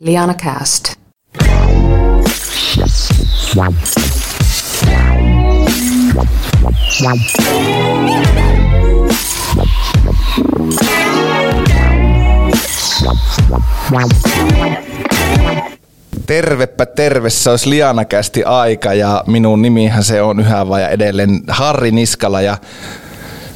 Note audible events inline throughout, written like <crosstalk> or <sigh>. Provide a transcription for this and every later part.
Liana Cast. Tervepä terve, se olisi Lianakästi aika ja minun nimihän se on yhä vai edelleen Harri Niskala ja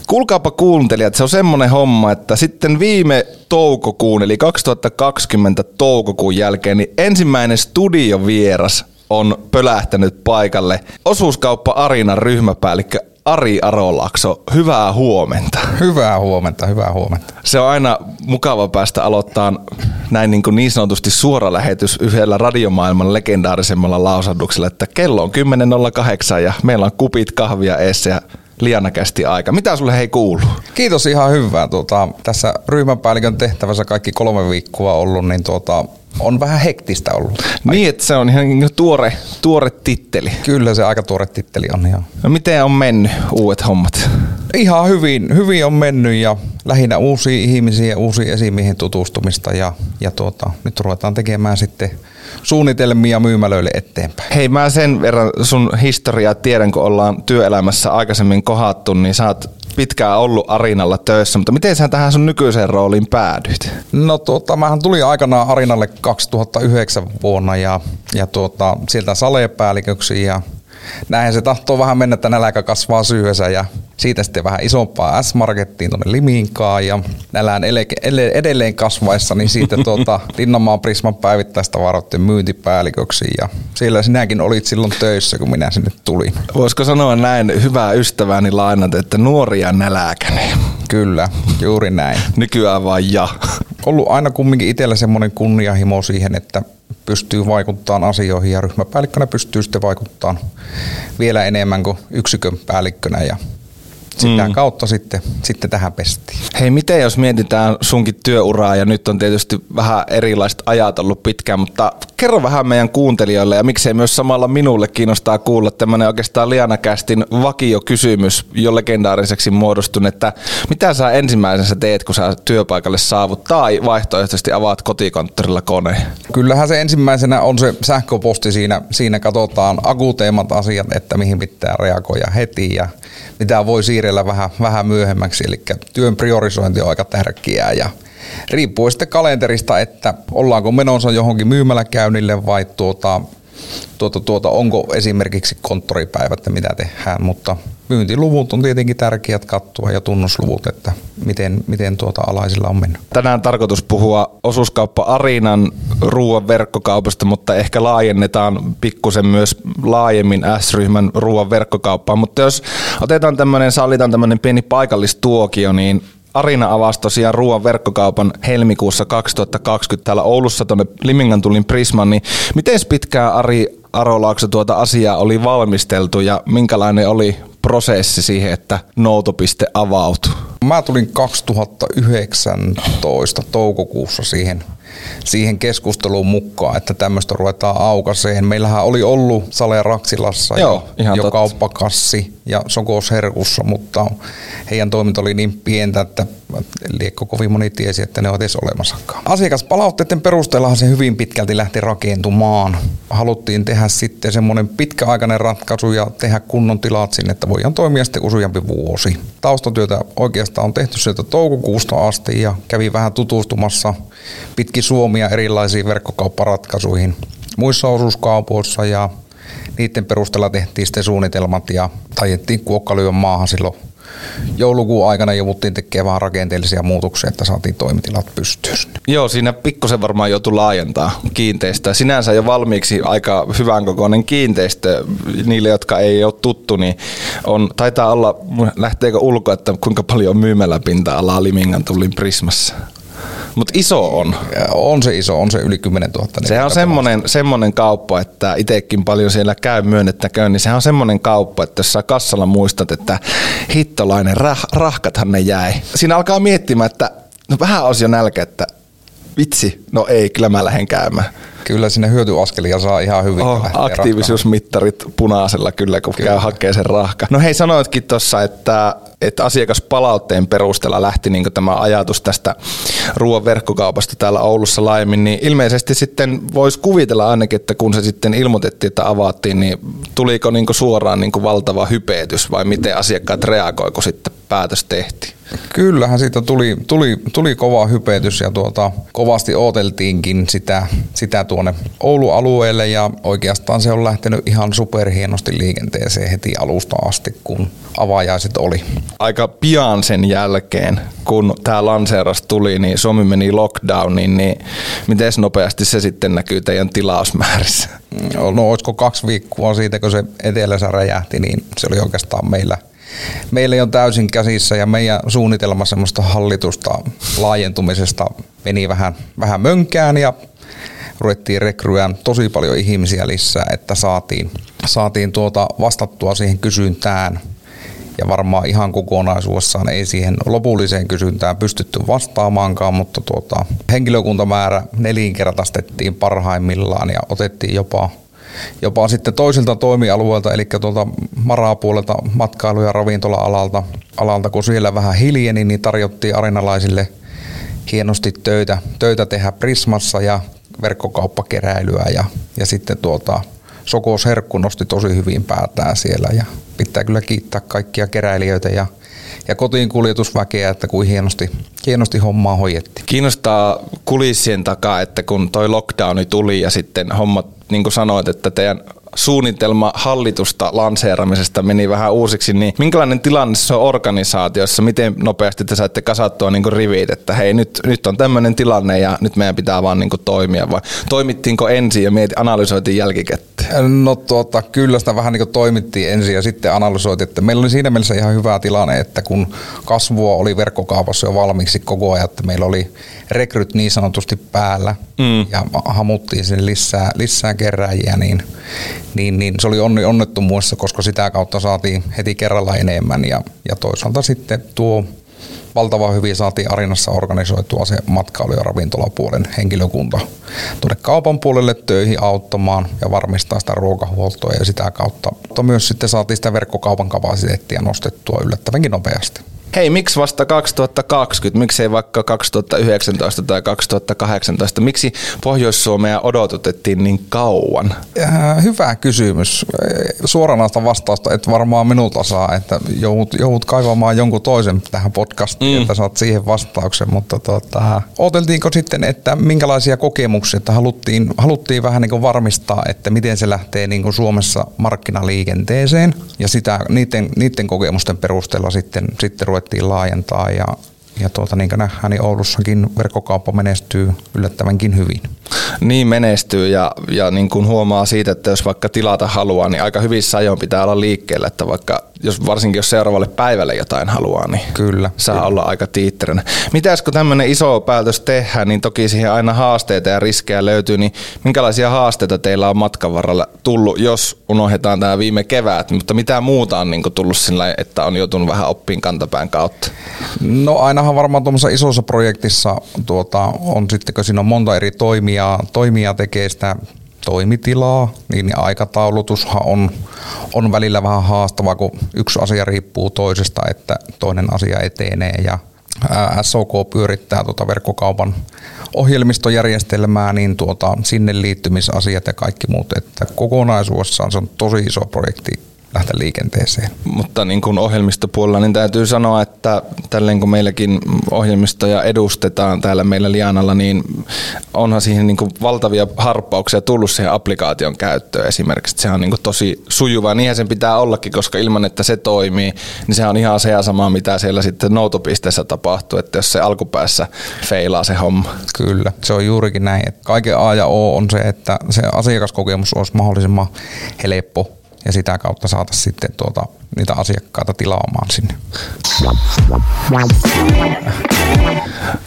Kuulkaapa kuuntelijat, se on semmonen homma, että sitten viime toukokuun eli 2020 toukokuun jälkeen niin ensimmäinen studiovieras on pölähtänyt paikalle. Osuuskauppa Arinan ryhmäpäällikkö Ari Arolakso, hyvää huomenta. Hyvää huomenta, hyvää huomenta. Se on aina mukava päästä aloittaa näin niin, kuin niin sanotusti suora lähetys yhdellä radiomaailman legendaarisemmalla lausahduksella, että kello on 10.08 ja meillä on kupit kahvia eessä ja lianakästi aika. Mitä sulle hei kuuluu? Kiitos ihan hyvää. Tuota, tässä ryhmäpäällikön tehtävässä kaikki kolme viikkoa ollut, niin tuota, on vähän hektistä ollut. Niin, että se on ihan tuore, tuore titteli. Kyllä se aika tuore titteli on ihan. No miten on mennyt uudet hommat? Ihan hyvin, hyvin on mennyt ja lähinnä uusia ihmisiä ja uusiin esimiehen tutustumista ja, ja tuota, nyt ruvetaan tekemään sitten suunnitelmia myymälöille eteenpäin. Hei, mä sen verran sun historiaa tiedän, kun ollaan työelämässä aikaisemmin kohattu, niin sä oot pitkään ollut Arinalla töissä, mutta miten sä tähän sun nykyiseen rooliin päädyit? No tuota, mähän tuli aikanaan Arinalle 2009 vuonna ja, ja tuota, sieltä salepäälliköksi ja näin se tahtoo vähän mennä, että nälkä kasvaa syössä ja siitä sitten vähän isompaa S-Markettiin tuonne Liminkaan ja nälään edelleen kasvaessa, niin siitä <laughs> tuota Linnanmaan Prisman päivittäistä varoitteen myyntipäälliköksi ja siellä sinäkin olit silloin töissä, kun minä sinne tulin. Voisiko sanoa näin hyvää ystävääni lainat, että nuoria nälääkäni. Kyllä, juuri näin. Nykyään vain ja. Ollut aina kumminkin itsellä semmoinen kunnianhimo siihen, että pystyy vaikuttamaan asioihin ja ryhmäpäällikkönä pystyy sitten vaikuttamaan vielä enemmän kuin yksikön päällikkönä ja sitä mm. kautta sitten, sitten tähän pestiin. Hei, miten jos mietitään sunkin työuraa ja nyt on tietysti vähän erilaiset ajat ollut pitkään, mutta kerro vähän meidän kuuntelijoille ja miksei myös samalla minulle kiinnostaa kuulla tämmöinen oikeastaan Lianakästin vakiokysymys jo legendaariseksi muodostun, että mitä sä ensimmäisenä teet, kun sä työpaikalle saavut tai vaihtoehtoisesti avaat kotikonttorilla koneen? Kyllähän se ensimmäisenä on se sähköposti siinä, siinä katsotaan akuuteimmat asiat, että mihin pitää reagoida heti ja mitä voi siirrellä vähän, vähän myöhemmäksi. Eli työn priorisointi on aika tärkeää ja riippuu sitten kalenterista, että ollaanko menossa johonkin myymäläkäynnille vai tuota, tuota, tuota, onko esimerkiksi konttoripäivät ja mitä tehdään, mutta myyntiluvut on tietenkin tärkeät katsoa ja tunnusluvut, että miten, miten tuota alaisilla on mennyt. Tänään tarkoitus puhua osuuskauppa Arinan ruoan verkkokaupasta, mutta ehkä laajennetaan pikkusen myös laajemmin S-ryhmän ruoan verkkokauppaan. Mutta jos otetaan tämmöinen, sallitaan tämmöinen pieni paikallistuokio, niin Arina avasi tosiaan ruoan verkkokaupan helmikuussa 2020 täällä Oulussa tuonne Limingan tulin Prisman, niin miten pitkään Ari Arolaakso tuota asiaa oli valmisteltu ja minkälainen oli prosessi siihen, että noutopiste avautui? Mä tulin 2019 toukokuussa siihen siihen keskusteluun mukaan, että tämmöistä ruvetaan aukaseen. Meillähän oli ollut Sale Raksilassa Joo, jo, jo kauppakassi ja Sokos Herkussa, mutta heidän toiminta oli niin pientä, että liekko kovin moni tiesi, että ne ovat edes olemassakaan. Asiakaspalautteiden perusteellahan se hyvin pitkälti lähti rakentumaan. Haluttiin tehdä sitten semmoinen pitkäaikainen ratkaisu ja tehdä kunnon tilat sinne, että voidaan toimia sitten useampi vuosi. Taustatyötä oikeastaan on tehty sieltä toukokuusta asti ja kävi vähän tutustumassa pitkin Suomia erilaisiin verkkokaupparatkaisuihin muissa osuuskaupoissa ja niiden perusteella tehtiin sitten suunnitelmat ja tajettiin kuokkalyön maahan silloin joulukuun aikana jouduttiin tekemään vähän rakenteellisia muutoksia, että saatiin toimitilat pystyyn. Joo, siinä pikkusen varmaan joutui laajentaa kiinteistöä. Sinänsä jo valmiiksi aika hyvän kokoinen kiinteistö niille, jotka ei ole tuttu, niin on, taitaa olla, lähteekö ulko, että kuinka paljon on myymäläpinta-alaa Limingan tullin Prismassa? Mutta iso on. On se iso, on se yli 10 000. Sehän on semmoinen, semmoinen kauppa, että itsekin paljon siellä käy myönnettäköön, niin sehän on semmoinen kauppa, että jos sä kassalla muistat, että hittolainen rah, rahkathan ne jäi. Siinä alkaa miettimään, että no vähän olisi jo nälkä, että vitsi, no ei, kyllä mä lähden käymään. Kyllä sinne hyötyaskelia saa ihan hyvin. Oh, aktiivisuusmittarit punaisella kyllä, kun kyllä. käy hakee sen rahka. No hei, sanoitkin tuossa, että että asiakaspalautteen perusteella lähti niin tämä ajatus tästä ruoan verkkokaupasta täällä Oulussa laajemmin, niin ilmeisesti sitten voisi kuvitella ainakin, että kun se sitten ilmoitettiin, että avattiin, niin tuliko niin suoraan niin valtava hypetys vai miten asiakkaat reagoiko sitten päätös tehtiin? Kyllähän siitä tuli, tuli, tuli kova hypetys ja tuota, kovasti ooteltiinkin sitä, sitä tuonne Oulu-alueelle ja oikeastaan se on lähtenyt ihan superhienosti liikenteeseen heti alusta asti, kun avajaiset oli. Aika pian sen jälkeen, kun tämä lanseeras tuli, niin Suomi meni lockdowniin, niin miten nopeasti se sitten näkyy teidän tilausmäärissä? No olisiko kaksi viikkoa siitä, kun se etelässä räjähti, niin se oli oikeastaan meillä – meillä on täysin käsissä ja meidän suunnitelma semmoista hallitusta laajentumisesta meni vähän, vähän mönkään ja ruvettiin rekryään tosi paljon ihmisiä lisää, että saatiin, saatiin tuota vastattua siihen kysyntään. Ja varmaan ihan kokonaisuudessaan ei siihen lopulliseen kysyntään pystytty vastaamaankaan, mutta tuota, henkilökuntamäärä nelinkertaistettiin parhaimmillaan ja otettiin jopa jopa sitten toisilta toimialueilta, eli tuolta marapuolelta matkailu- ja ravintola-alalta, alalta, kun siellä vähän hiljeni, niin tarjottiin arenalaisille hienosti töitä, töitä tehdä Prismassa ja verkkokauppakeräilyä ja, ja sitten tuota, Sokos Herkku nosti tosi hyvin päätään siellä ja pitää kyllä kiittää kaikkia keräilijöitä ja ja kotiin kuljetusväkeä, että kuin hienosti, hienosti hommaa hoidettiin. Kiinnostaa kulissien takaa, että kun toi lockdowni tuli ja sitten hommat, niin kuin sanoit, että teidän suunnitelma hallitusta lanseeramisesta meni vähän uusiksi, niin minkälainen tilanne se on organisaatiossa? Miten nopeasti te saitte kasattua niin rivit, että hei nyt, nyt on tämmöinen tilanne ja nyt meidän pitää vaan niin toimia vai toimittiinko ensin ja mieti, analysoitiin jälkikäteen? No tuota, kyllä sitä vähän niin toimittiin ensin ja sitten analysoitiin, että meillä oli siinä mielessä ihan hyvä tilanne, että kun kasvua oli verkkokaupassa jo valmiiksi koko ajan, että meillä oli rekryt niin sanotusti päällä mm. ja hamuttiin sinne lisää, lisää keräjiä, niin, niin, niin se oli onni onnettomuudessa, koska sitä kautta saatiin heti kerralla enemmän ja, ja toisaalta sitten tuo valtavan hyvin saatiin Arinassa organisoitua se matkailu- ja ravintolapuolen henkilökunta tuonne kaupan puolelle töihin auttamaan ja varmistaa sitä ruokahuoltoa ja sitä kautta. Mutta myös sitten saatiin sitä verkkokaupan kapasiteettia nostettua yllättävänkin nopeasti hei, miksi vasta 2020, miksei vaikka 2019 tai 2018, miksi Pohjois-Suomea odotettiin niin kauan? Äh, hyvä kysymys. Suoranaista vastausta et varmaan minulta saa, että joudut, joudut kaivamaan jonkun toisen tähän podcastiin, mm. että saat siihen vastauksen, mutta tota, oteltiinko sitten, että minkälaisia kokemuksia, että haluttiin, haluttiin vähän niin kuin varmistaa, että miten se lähtee niin kuin Suomessa markkinaliikenteeseen ja sitä, niiden, niiden kokemusten perusteella sitten, sitten ruvettiin laajentaa ja, ja tuota, niin kuin nähdään, niin Oulussakin verkkokauppa menestyy yllättävänkin hyvin. Niin menestyy ja, ja niin kuin huomaa siitä, että jos vaikka tilata haluaa, niin aika hyvissä ajoin pitää olla liikkeellä, että vaikka jos, varsinkin jos seuraavalle päivälle jotain haluaa, niin kyllä, saa kyllä. olla aika tiitteränä. Mitäs kun tämmöinen iso päätös tehdään, niin toki siihen aina haasteita ja riskejä löytyy, niin minkälaisia haasteita teillä on matkan varrella tullut, jos unohdetaan tämä viime kevät, mutta mitä muuta on niin tullut sillä, että on joutunut vähän oppiin kantapään kautta? No ainahan varmaan tuommoisessa isossa projektissa tuota, on sitten, kun siinä on monta eri toimijaa, toimijaa tekee sitä toimitilaa, niin aikataulutushan on, on välillä vähän haastavaa, kun yksi asia riippuu toisesta, että toinen asia etenee ja SOK pyörittää tuota verkkokaupan ohjelmistojärjestelmää, niin tuota, sinne liittymisasiat ja kaikki muut, että kokonaisuudessaan se on tosi iso projekti lähteä liikenteeseen. Mutta niin kuin ohjelmistopuolella, niin täytyy sanoa, että tälleen kun meilläkin ohjelmistoja edustetaan täällä meillä Lianalla, niin onhan siihen niin kuin valtavia harppauksia tullut siihen applikaation käyttöön esimerkiksi. Se on niin kuin tosi sujuvaa, niinhän sen pitää ollakin, koska ilman, että se toimii, niin se on ihan se ja sama, mitä siellä sitten noutopisteessä tapahtuu, että jos se alkupäässä feilaa se homma. Kyllä, se on juurikin näin, että kaiken A ja O on se, että se asiakaskokemus olisi mahdollisimman helppo ja sitä kautta saataisiin sitten tuota, niitä asiakkaita tilaamaan sinne.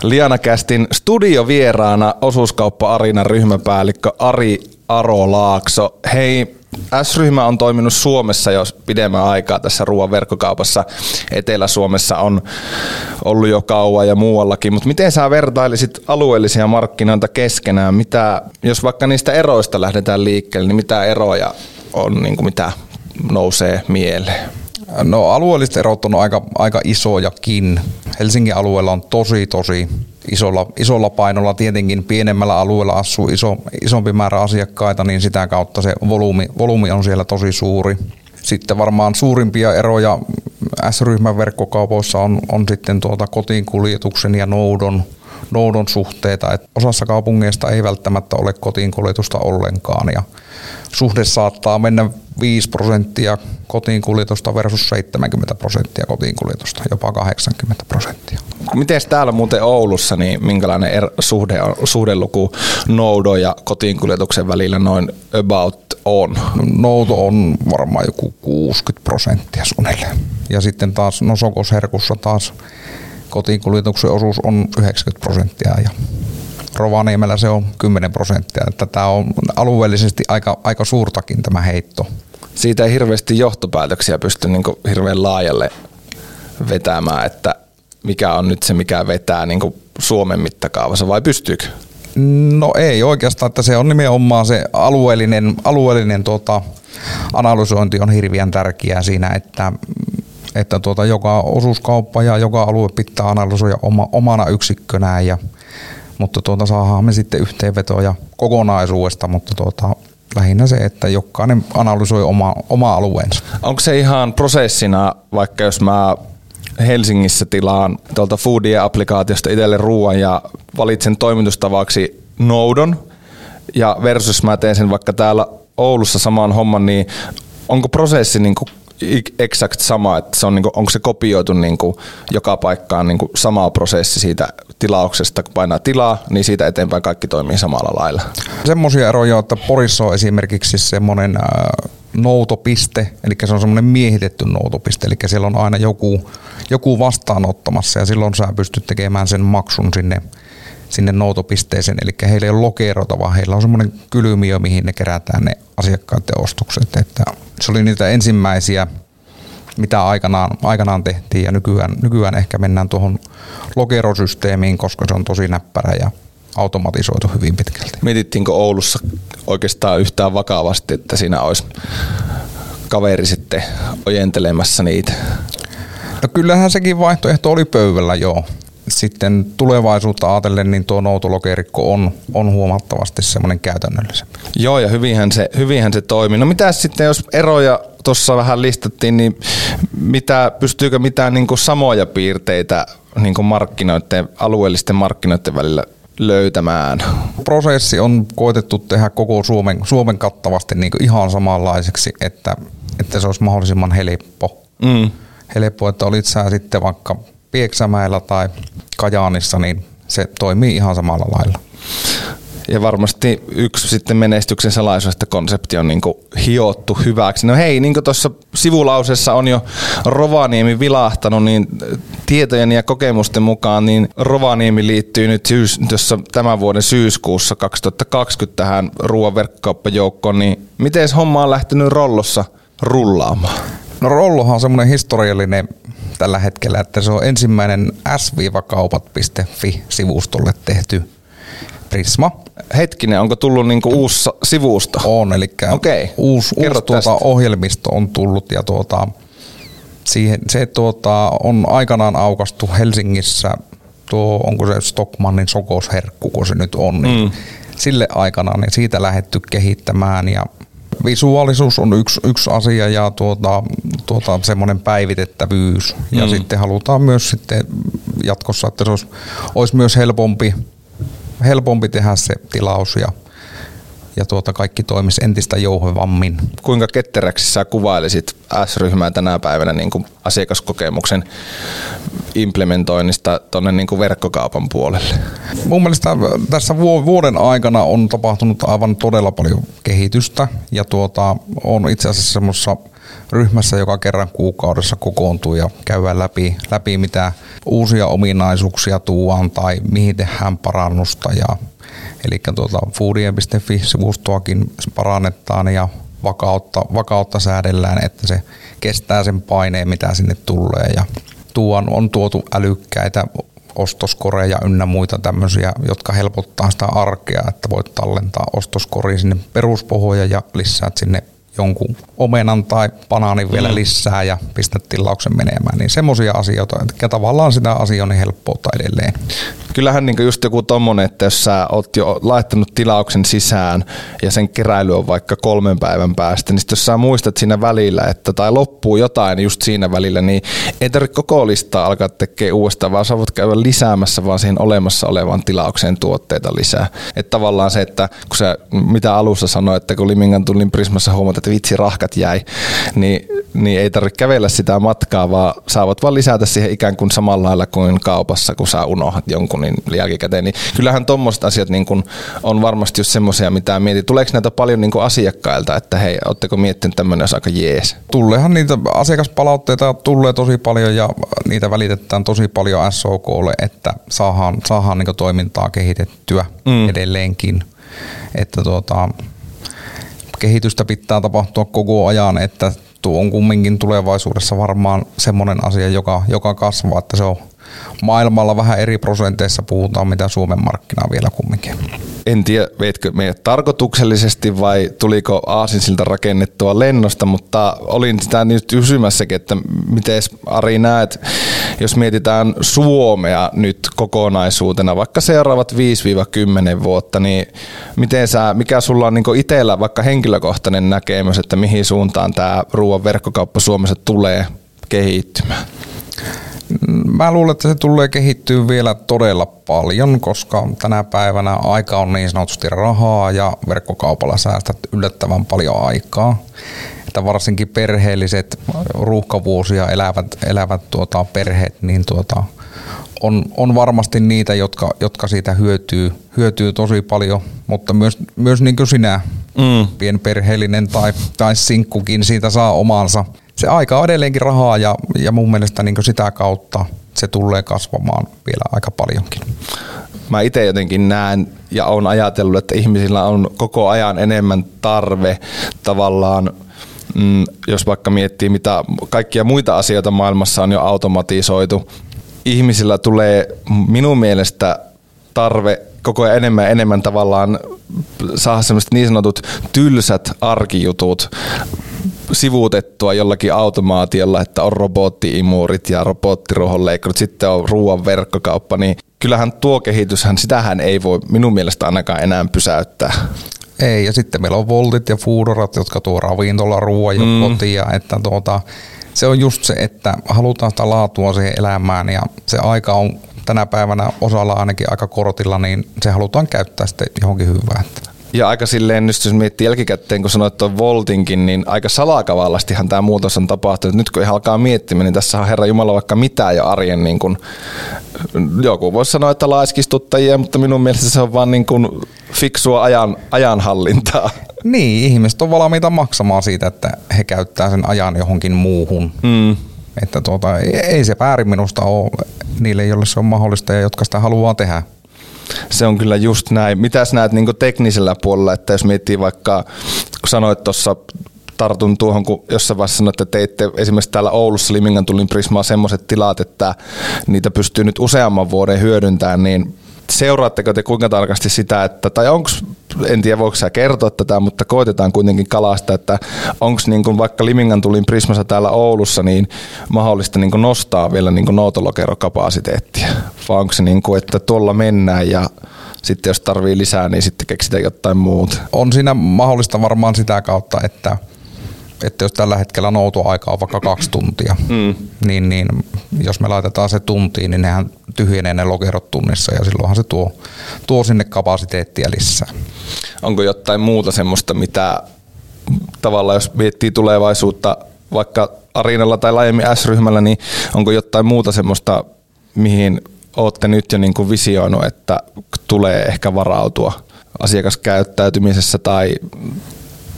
Liana Kästin studiovieraana osuuskauppa Arinan ryhmäpäällikkö Ari Aro Laakso. Hei, S-ryhmä on toiminut Suomessa jo pidemmän aikaa tässä ruoan verkkokaupassa. Etelä-Suomessa on ollut jo kauan ja muuallakin, mutta miten sä vertailisit alueellisia markkinoita keskenään? Mitä, jos vaikka niistä eroista lähdetään liikkeelle, niin mitä eroja on, niin kuin mitä nousee mieleen? No alueelliset erot on aika, aika isojakin. Helsingin alueella on tosi tosi isolla, isolla painolla. Tietenkin pienemmällä alueella asuu iso, isompi määrä asiakkaita, niin sitä kautta se volyymi, volyymi on siellä tosi suuri. Sitten varmaan suurimpia eroja S-ryhmän verkkokaupoissa on, on sitten tuota kotiinkuljetuksen ja noudon, noudon suhteita. Et osassa kaupungeista ei välttämättä ole kotiinkuljetusta ollenkaan ja suhde saattaa mennä 5 prosenttia kotiinkuljetusta versus 70 prosenttia kotiinkuljetusta, jopa 80 prosenttia. Miten täällä muuten Oulussa, niin minkälainen er, suhde on, suhdeluku noudo ja kotiinkuljetuksen välillä noin about on? Nouto on varmaan joku 60 prosenttia suunnilleen. Ja sitten taas nosokosherkussa taas kotiinkuljetuksen osuus on 90 prosenttia ja Rovaniemellä se on 10 prosenttia. Että tämä on alueellisesti aika, aika suurtakin tämä heitto. Siitä ei hirveästi johtopäätöksiä pysty niin hirveän laajalle vetämään, että mikä on nyt se, mikä vetää niin Suomen mittakaavassa vai pystyykö? No ei oikeastaan, että se on nimenomaan se alueellinen, alueellinen tuota, analysointi on hirveän tärkeää siinä, että että tuota, joka osuuskauppa ja joka alue pitää analysoida oma, omana yksikkönään, ja, mutta tuota, saadaan me sitten yhteenvetoja kokonaisuudesta, mutta tuota, lähinnä se, että jokainen analysoi oma, oma alueensa. Onko se ihan prosessina, vaikka jos mä Helsingissä tilaan tuolta Foodie-applikaatiosta itselle ruoan ja valitsen toimitustavaksi noudon, ja versus mä teen sen vaikka täällä Oulussa samaan homman, niin onko prosessi niin kuin exact sama, että se on, niin kuin, onko se kopioitu niin kuin, joka paikkaan niin kuin, sama prosessi siitä tilauksesta, kun painaa tilaa, niin siitä eteenpäin kaikki toimii samalla lailla. Semmoisia eroja, että Porissa on esimerkiksi semmoinen äh, noutopiste, eli se on semmoinen miehitetty noutopiste, eli siellä on aina joku, joku vastaanottamassa ja silloin sä pystyt tekemään sen maksun sinne sinne noutopisteeseen, eli heillä ei ole lokeerota, vaan heillä on semmoinen kylmiö, mihin ne kerätään ne asiakkaiden ostokset. Että se oli niitä ensimmäisiä, mitä aikanaan, aikanaan tehtiin, ja nykyään, nykyään ehkä mennään tuohon lokerosysteemiin, koska se on tosi näppärä ja automatisoitu hyvin pitkälti. Mietittiinkö Oulussa oikeastaan yhtään vakavasti, että siinä olisi kaveri sitten ojentelemassa niitä? No kyllähän sekin vaihtoehto oli pöydällä, joo sitten tulevaisuutta ajatellen, niin tuo noutolokerikko on, on huomattavasti semmoinen käytännöllisempi. Joo, ja hyvinhän se, hyvinhän se toimii. No mitä sitten, jos eroja tuossa vähän listattiin, niin mitä, pystyykö mitään niin kuin samoja piirteitä niin kuin markkinoiden, alueellisten markkinoiden välillä löytämään? Prosessi on koetettu tehdä koko Suomen, Suomen kattavasti niin kuin ihan samanlaiseksi, että, että se olisi mahdollisimman helppo. Mm. Helppo, että olit sä sitten vaikka Pieksämäellä tai Kajaanissa, niin se toimii ihan samalla lailla. Ja varmasti yksi sitten menestyksen salaisuus, että konsepti on niin hiottu hyväksi. No hei, niin kuin tuossa sivulausessa on jo Rovaniemi vilahtanut, niin tietojen ja kokemusten mukaan niin Rovaniemi liittyy nyt syys, tuossa tämän vuoden syyskuussa 2020 tähän ruoan verkkokauppajoukkoon, niin miten homma on lähtenyt rollossa rullaamaan? No Rollohan on semmoinen historiallinen tällä hetkellä, että se on ensimmäinen s-kaupat.fi-sivustolle tehty Prisma. Hetkinen, onko tullut niinku uusi sivusto? On, eli okay. uusi, uusi tuota ohjelmisto on tullut ja tuota, siihen, se tuota, on aikanaan aukastu Helsingissä, tuo, onko se Stockmannin sokosherkku, kun se nyt on, niin mm. sille aikanaan niin siitä lähetty kehittämään ja visuaalisuus on yksi, yksi asia ja tuota, tuota, semmoinen päivitettävyys. Ja mm. sitten halutaan myös sitten jatkossa, että se olisi, olisi myös helpompi, helpompi tehdä se tilaus ja ja tuota kaikki toimisi entistä jouhevammin. Kuinka ketteräksi sä kuvailisit S-ryhmää tänä päivänä niin kuin asiakaskokemuksen implementoinnista tuonne niin verkkokaupan puolelle? Mun mielestä tässä vuoden aikana on tapahtunut aivan todella paljon kehitystä ja tuota, on itse asiassa semmoisessa ryhmässä, joka kerran kuukaudessa kokoontuu ja käydään läpi, läpi mitä uusia ominaisuuksia tuodaan tai mihin tehdään parannusta ja Eli tuota foodien.fi-sivustoakin parannetaan ja vakautta, vakautta säädellään, että se kestää sen paineen, mitä sinne tulee. Ja tuon on tuotu älykkäitä ostoskoreja ynnä muita tämmöisiä, jotka helpottaa sitä arkea, että voit tallentaa ostoskoriin sinne peruspohja ja lisäät sinne jonkun omenan tai banaanin vielä mm. lisää ja pistät tilauksen menemään. Niin semmoisia asioita, että tavallaan sitä asioinnin helppoutta edelleen. Kyllähän niin just joku tommonen, että jos sä oot jo laittanut tilauksen sisään ja sen keräily on vaikka kolmen päivän päästä, niin jos sä muistat siinä välillä, että tai loppuu jotain just siinä välillä, niin ei tarvitse koko listaa alkaa tekemään uudestaan, vaan sä voit käydä lisäämässä vaan siihen olemassa olevaan tilaukseen tuotteita lisää. Että tavallaan se, että kun sä mitä alussa sanoit, että kun Limingan tullin Prismassa huomaat, että vitsi rahkat jäi, niin, niin ei tarvitse kävellä sitä matkaa, vaan saavat vaan lisätä siihen ikään kuin samalla lailla kuin kaupassa, kun sä unohdat jonkun niin jälkikäteen. Niin kyllähän tuommoiset asiat niin kun on varmasti just semmoisia, mitä mietit. Tuleeko näitä paljon niin asiakkailta, että hei, ootteko miettinyt tämmöinen olisi aika jees? Tullehan niitä asiakaspalautteita tulee tosi paljon ja niitä välitetään tosi paljon SOKlle, että saadaan, saadaan niin toimintaa kehitettyä mm. edelleenkin. Että tuota, kehitystä pitää tapahtua koko ajan, että tuo on kumminkin tulevaisuudessa varmaan semmoinen asia, joka, joka kasvaa, että se on maailmalla vähän eri prosenteissa puhutaan, mitä Suomen markkina vielä kumminkin. En tiedä, veitkö meidät tarkoituksellisesti vai tuliko Aasinsilta rakennettua lennosta, mutta olin sitä nyt kysymässäkin, että miten Ari näet, jos mietitään Suomea nyt kokonaisuutena, vaikka seuraavat 5-10 vuotta, niin miten sä, mikä sulla on niin itsellä vaikka henkilökohtainen näkemys, että mihin suuntaan tämä ruoan verkkokauppa Suomessa tulee kehittymään? Mä luulen, että se tulee kehittyä vielä todella paljon, koska tänä päivänä aika on niin sanotusti rahaa ja verkkokaupalla säästät yllättävän paljon aikaa. Että varsinkin perheelliset ruuhkavuosia elävät, elävät tuota, perheet, niin tuota, on, on varmasti niitä, jotka, jotka siitä hyötyy, hyötyy tosi paljon, mutta myös, myös niin kuin sinä, mm. pienperheellinen tai, tai sinkkukin siitä saa omansa – se aika on edelleenkin rahaa ja, ja mun mielestä niin sitä kautta se tulee kasvamaan vielä aika paljonkin. Mä itse jotenkin näen ja on ajatellut, että ihmisillä on koko ajan enemmän tarve tavallaan mm, jos vaikka miettii, mitä kaikkia muita asioita maailmassa on jo automatisoitu, ihmisillä tulee minun mielestä tarve koko ajan enemmän ja enemmän tavallaan saada semmoiset niin sanotut tylsät arkijutut sivuutettua jollakin automaatiolla, että on robottiimurit ja robottiruohonleikkurit, sitten on ruoan verkkokauppa, niin kyllähän tuo kehityshän, sitähän ei voi minun mielestä ainakaan enää pysäyttää. Ei, ja sitten meillä on Voltit ja Foodorat, jotka tuo ravintola, ruoan ja mm. kotia, että tuota, se on just se, että halutaan sitä laatua siihen elämään ja se aika on tänä päivänä osalla ainakin aika kortilla, niin se halutaan käyttää sitten johonkin hyvään. Ja aika silleen, nyt jos miettii jälkikäteen, kun sanoit tuon Voltinkin, niin aika salakavallastihan tämä muutos on tapahtunut. Nyt kun ihan alkaa miettimään, niin tässä on Herra Jumala vaikka mitään jo arjen, niin kuin, joku voisi sanoa, että laiskistuttajia, mutta minun mielestä se on vaan niin kuin fiksua ajan, ajanhallintaa. Niin, ihmiset on valmiita maksamaan siitä, että he käyttää sen ajan johonkin muuhun. Mm. Että tuota, ei se väärin minusta ole niille, joille se on mahdollista ja jotka sitä haluaa tehdä. Se on kyllä just näin. Mitäs näet niin teknisellä puolella, että jos miettii vaikka, kun sanoit tuossa tartun tuohon, kun jossain vaiheessa sanoit, että teitte esimerkiksi täällä Oulussa Limingan tulin Prismaa semmoiset tilat, että niitä pystyy nyt useamman vuoden hyödyntämään, niin seuraatteko te kuinka tarkasti sitä, että, tai onko, en tiedä voiko sä kertoa tätä, mutta koitetaan kuitenkin kalasta, että onko niin kuin vaikka Limingan tulin Prismassa täällä Oulussa, niin mahdollista niin kuin nostaa vielä niin noutolokerokapasiteettia, vai onko se niin kuin, että tuolla mennään ja sitten jos tarvii lisää, niin sitten keksitään jotain muuta. On siinä mahdollista varmaan sitä kautta, että että jos tällä hetkellä noutoaika on vaikka kaksi tuntia, mm. niin, niin jos me laitetaan se tuntiin, niin nehän tyhjenee ne lokerot tunnissa ja silloinhan se tuo, tuo sinne kapasiteettia lisää. Onko jotain muuta semmoista, mitä tavallaan jos miettii tulevaisuutta vaikka Arinalla tai laajemmin S-ryhmällä, niin onko jotain muuta semmoista, mihin olette nyt jo niin kuin visioinut, että tulee ehkä varautua asiakaskäyttäytymisessä tai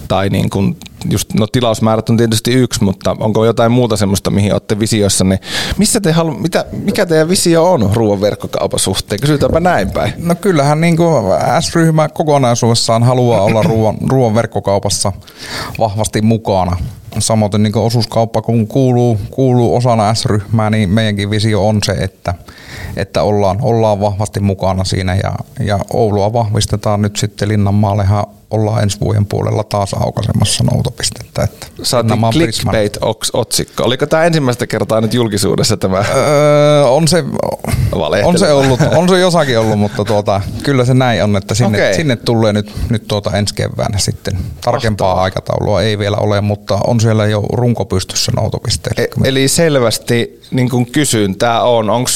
tai niin kuin just, no tilausmäärät on tietysti yksi, mutta onko jotain muuta semmoista, mihin olette visiossa, niin missä te halu, mitä, mikä teidän visio on ruoan verkkokaupan suhteen? Kysytäänpä näin päin. No kyllähän niin kuin S-ryhmä kokonaisuudessaan haluaa olla ruoan, ruoan verkkokaupassa vahvasti mukana. samoin niin osuuskauppa, kun kuuluu, kuuluu osana S-ryhmää, niin meidänkin visio on se, että, että ollaan, ollaan vahvasti mukana siinä ja, ja Oulua vahvistetaan nyt sitten Linnanmaallehan ollaan ensi vuoden puolella taas aukaisemassa noutopistettä. Että Saatiin clickbait-otsikko. Oliko tämä ensimmäistä kertaa nyt julkisuudessa tämä? Öö, on, se, on, se ollut, on se jossakin ollut, mutta tuota, kyllä se näin on, että sinne, okay. sinne tulee nyt, nyt tuota ensi keväänä sitten. Tarkempaa Mahtavaa. aikataulua ei vielä ole, mutta on siellä jo runko pystyssä noutopisteellä. E- eli selvästi niin kuin kysyntää on. Onko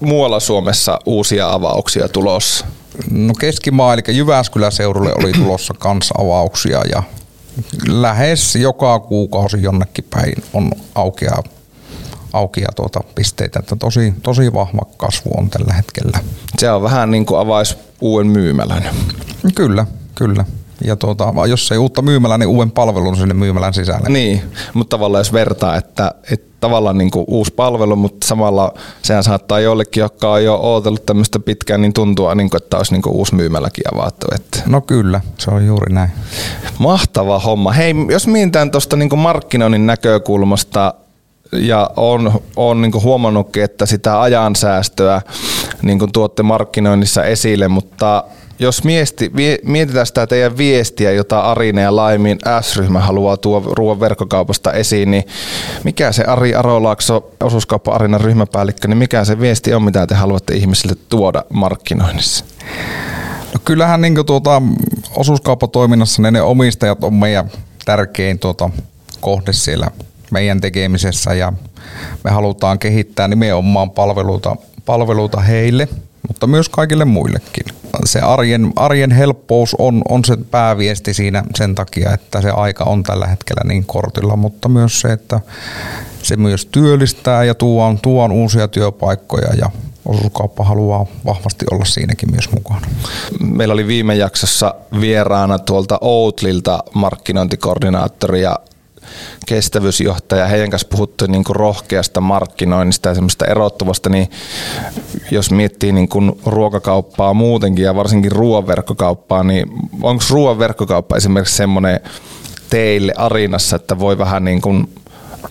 muualla Suomessa uusia avauksia tulossa? No keskimaa, eli Jyväskylän seudulle oli tulossa kanssa avauksia ja lähes joka kuukausi jonnekin päin on aukia, aukia tuota pisteitä, että tosi, tosi vahva kasvu on tällä hetkellä. Se on vähän niin kuin avaisi uuden myymälän. Kyllä, kyllä ja tuota, jos ei uutta myymälää, niin uuden palvelun sinne myymälän sisälle. Niin, mutta tavallaan jos vertaa, että, että tavallaan niin kuin uusi palvelu, mutta samalla sehän saattaa jollekin, joka on jo ootellut tämmöistä pitkään, niin tuntua, niin kuin, että olisi niin kuin uusi myymäläkin avattu. Että. No kyllä, se on juuri näin. Mahtava homma. Hei, jos mietitään tuosta niin markkinoinnin näkökulmasta, ja on, on niin huomannutkin, että sitä ajansäästöä niin tuotte markkinoinnissa esille, mutta jos miesti, mietitään sitä teidän viestiä, jota Arine ja Laimin S-ryhmä haluaa tuoda ruoan verkkokaupasta esiin, niin mikä se Ari Arolaakso, osuuskauppa Arinan ryhmäpäällikkö, niin mikä se viesti on, mitä te haluatte ihmisille tuoda markkinoinnissa? No kyllähän niin tuota, osuuskauppatoiminnassa ne, ne omistajat on meidän tärkein tuota, kohde siellä meidän tekemisessä ja me halutaan kehittää nimenomaan palveluita, palveluita heille, mutta myös kaikille muillekin se arjen, arjen helppous on, on se pääviesti siinä sen takia, että se aika on tällä hetkellä niin kortilla, mutta myös se, että se myös työllistää ja tuo tuon uusia työpaikkoja ja osuuskauppa haluaa vahvasti olla siinäkin myös mukana. Meillä oli viime jaksossa vieraana tuolta Outlilta markkinointikoordinaattori ja kestävyysjohtaja, heidän kanssa puhuttiin niin kuin rohkeasta markkinoinnista ja semmoista erottuvasta, niin jos miettii niin kuin ruokakauppaa muutenkin ja varsinkin ruoanverkkokauppaa, niin onko ruoanverkkokauppa esimerkiksi semmoinen teille arinassa, että voi vähän niin kuin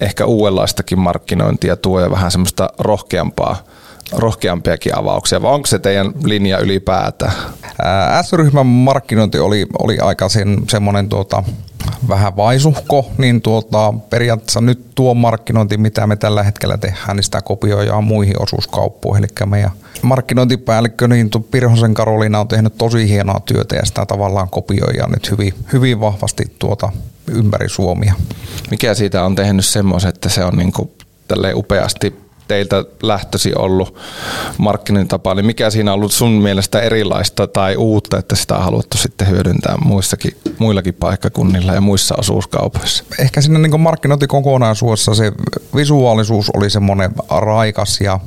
ehkä uudenlaistakin markkinointia tuo ja vähän semmoista rohkeampaa rohkeampiakin avauksia, vai onko se teidän linja ylipäätään? S-ryhmän markkinointi oli, oli aika sen, semmoinen tuota, vähän vaisuhko, niin tuota, periaatteessa nyt tuo markkinointi, mitä me tällä hetkellä tehdään, niin sitä kopioidaan muihin osuuskauppoihin. Eli meidän markkinointipäällikkö, niin Pirhosen Karoliina on tehnyt tosi hienoa työtä ja sitä tavallaan kopioidaan nyt hyvin, hyvin vahvasti tuota ympäri Suomia. Mikä siitä on tehnyt semmoisen, että se on niin kuin upeasti teiltä lähtösi ollut markkinointitapa, niin mikä siinä on ollut sun mielestä erilaista tai uutta, että sitä on haluttu sitten hyödyntää muissakin, muillakin paikkakunnilla ja muissa osuuskaupoissa? Ehkä siinä niin markkinointikokonaisuudessa se visuaalisuus oli semmoinen raikas ja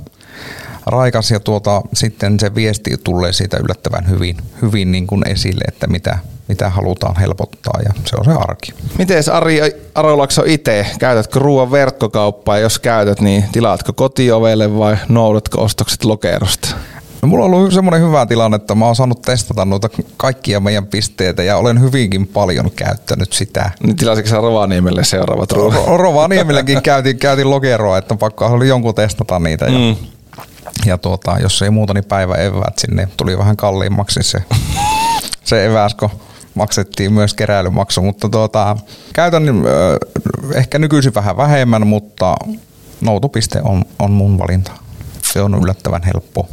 raikas ja tuota, sitten se viesti tulee siitä yllättävän hyvin, hyvin niin kuin esille, että mitä, mitä halutaan helpottaa ja se on se arki. Miten Ari Arolakso itse, käytätkö ruoan verkkokauppaa jos käytät, niin tilaatko kotiovelle vai noudatko ostokset lokerosta? No, mulla on ollut semmoinen hyvä tilanne, että mä oon saanut testata noita kaikkia meidän pisteitä ja olen hyvinkin paljon käyttänyt sitä. Niin tilasitko sä Rovaniemelle seuraavat ruoat? Rovaniemellekin käytin, käytin lokeroa, että pakko oli jonkun testata niitä. Ja, mm. ja tuota, jos ei muuta, niin päivä eväät sinne. Tuli vähän kalliimmaksi se, se eväsko maksettiin myös keräilymaksu, mutta tuota, käytän äh, ehkä nykyisin vähän vähemmän, mutta noutopiste on, on mun valinta. Se on yllättävän helppo.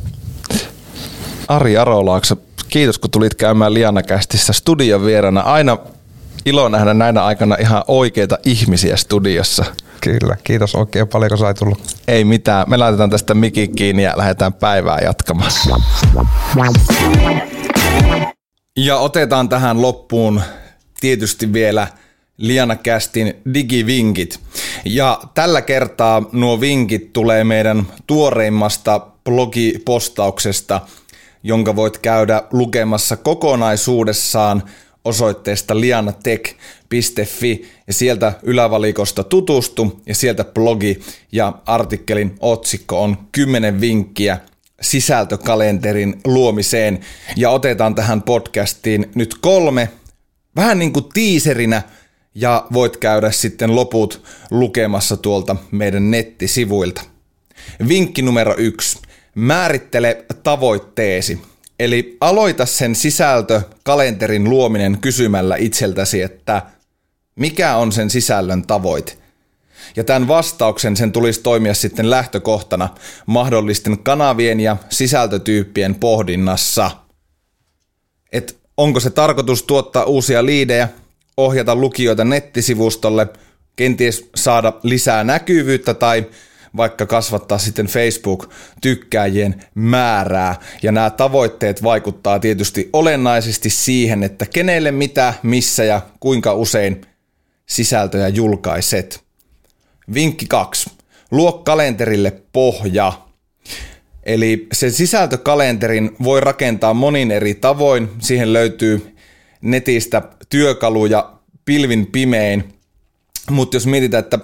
Ari Arolaakso, kiitos kun tulit käymään Lianakästissä studion vierana. Aina ilo nähdä näinä aikana ihan oikeita ihmisiä studiossa. Kyllä, kiitos oikein paljon, kun sai tulla. Ei mitään, me laitetaan tästä mikki kiinni ja lähdetään päivää jatkamaan. Ja otetaan tähän loppuun tietysti vielä Liana Kästin digivinkit. Ja tällä kertaa nuo vinkit tulee meidän tuoreimmasta blogipostauksesta, jonka voit käydä lukemassa kokonaisuudessaan osoitteesta lianatech.fi ja sieltä ylävalikosta tutustu ja sieltä blogi ja artikkelin otsikko on 10 vinkkiä sisältökalenterin luomiseen ja otetaan tähän podcastiin nyt kolme vähän niin kuin tiiserinä ja voit käydä sitten loput lukemassa tuolta meidän nettisivuilta. Vinkki numero yksi. Määrittele tavoitteesi. Eli aloita sen sisältö kalenterin luominen kysymällä itseltäsi, että mikä on sen sisällön tavoite. Ja tämän vastauksen sen tulisi toimia sitten lähtökohtana mahdollisten kanavien ja sisältötyyppien pohdinnassa. Et onko se tarkoitus tuottaa uusia liidejä, ohjata lukijoita nettisivustolle, kenties saada lisää näkyvyyttä tai vaikka kasvattaa sitten Facebook-tykkääjien määrää. Ja nämä tavoitteet vaikuttaa tietysti olennaisesti siihen, että kenelle mitä, missä ja kuinka usein sisältöjä julkaiset. Vinkki 2. Luo kalenterille pohja. Eli sen sisältökalenterin voi rakentaa monin eri tavoin. Siihen löytyy netistä työkaluja pilvin pimein. Mutta jos mietitään, että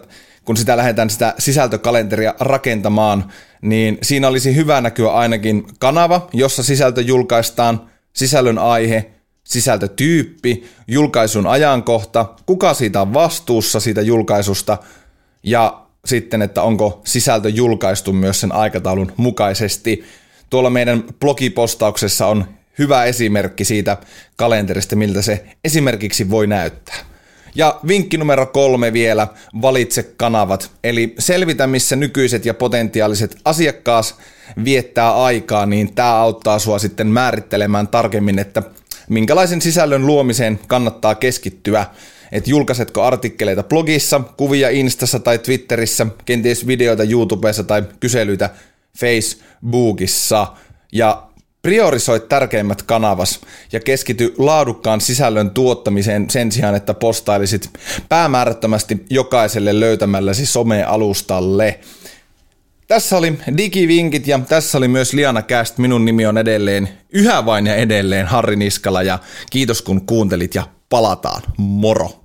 kun sitä lähdetään sitä sisältökalenteria rakentamaan, niin siinä olisi hyvä näkyä ainakin kanava, jossa sisältö julkaistaan, sisällön aihe, sisältötyyppi, julkaisun ajankohta, kuka siitä on vastuussa siitä julkaisusta ja sitten, että onko sisältö julkaistu myös sen aikataulun mukaisesti. Tuolla meidän blogipostauksessa on hyvä esimerkki siitä kalenterista, miltä se esimerkiksi voi näyttää. Ja vinkki numero kolme vielä, valitse kanavat. Eli selvitä, missä nykyiset ja potentiaaliset asiakkaas viettää aikaa, niin tämä auttaa sua sitten määrittelemään tarkemmin, että minkälaisen sisällön luomiseen kannattaa keskittyä. Että julkaisetko artikkeleita blogissa, kuvia Instassa tai Twitterissä, kenties videoita YouTubessa tai kyselyitä Facebookissa. Ja Priorisoi tärkeimmät kanavas ja keskity laadukkaan sisällön tuottamiseen sen sijaan, että postailisit päämäärättömästi jokaiselle löytämälläsi somealustalle. Tässä oli digivinkit ja tässä oli myös Liana Cast. Minun nimi on edelleen, yhä vain ja edelleen Harri Niskala ja kiitos kun kuuntelit ja palataan. Moro!